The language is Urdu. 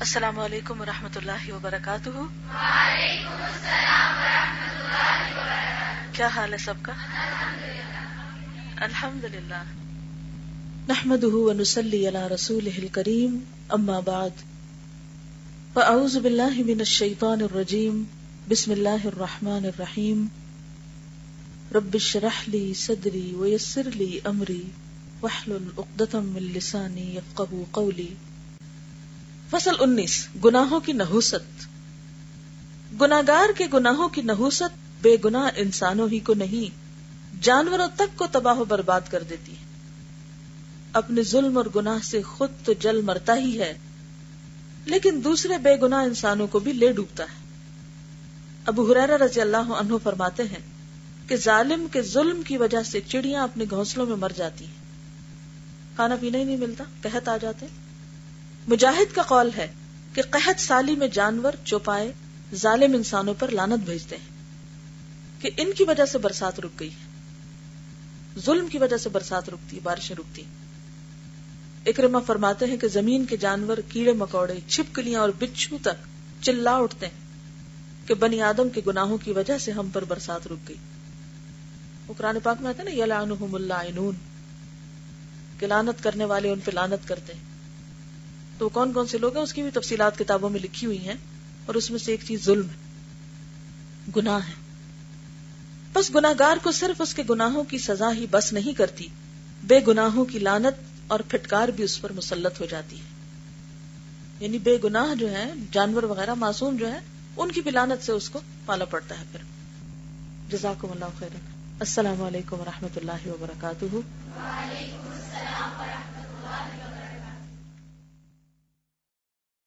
السلام علیکم ورحمۃ اللہ وبرکاتہ۔ کیا حال ہے سب کا؟ الحمد للہ نحمد ونسلی علی رسول کریم اما بعد۔ فاعوذ باللہ من الشیطان الرجیم بسم اللہ الرحمن الرحیم۔ رب اشرح لی صدری ویسر لی امری واحلل عقدۃ من لسانی یفقهوا قولی۔ فصل انیس، گناہوں کی نحوست۔ گناگار کے گناہوں کی نحوست بے گناہ انسانوں ہی کو نہیں، جانوروں تک کو تباہ و برباد کر دیتی ہے۔ اپنے ظلم اور گناہ سے خود تو جل مرتا ہی ہے، لیکن دوسرے بے گناہ انسانوں کو بھی لے ڈوبتا ہے۔ ابو حرارہ رضی اللہ عنہ فرماتے ہیں کہ ظالم کے ظلم کی وجہ سے چڑیاں اپنے گھونسلوں میں مر جاتی ہیں۔ کھانا پینا ہی نہیں ملتا، قحط آ جاتے مجاہد کا قول ہے کہ قحط سالی میں جانور چوپائے ظالم انسانوں پر لانت بھیجتے ہیں، کہ ان کی وجہ سے برسات رک گئی ہے۔ ظلم کی وجہ سے برسات رکتی بارشیں رکتی اکرما فرماتے ہیں کہ زمین کے جانور کیڑے مکوڑے، چھپکلیاں اور بچھو تک چلا اٹھتے ہیں کہ بنی آدم کے گناہوں کی وجہ سے ہم پر برسات رک گئی۔ وہ قرآن پاک میں آتے نا، یلعنہم اللہ کہ لانت کرنے والے ان پہ لانت کرتے ہیں۔ تو کون کون سے لوگ ہیں؟ اس کی بھی تفصیلات کتابوں میں لکھی ہوئی ہیں اور اس میں سے ایک چیز ظلم ہے، گناہ ہے۔ بس گناگار کو صرف اس کے گناہوں کی سزا ہی بس نہیں کرتی، بے گناہوں کی لانت اور پھٹکار بھی اس پر مسلط ہو جاتی ہے۔ یعنی بے گناہ جو ہے جانور وغیرہ، معصوم جو ہے ان کی بھی لانت سے اس کو پالا پڑتا ہے پھر۔ جزاکم اللہ خیر السلام علیکم و رحمۃ اللہ وبرکاتہ۔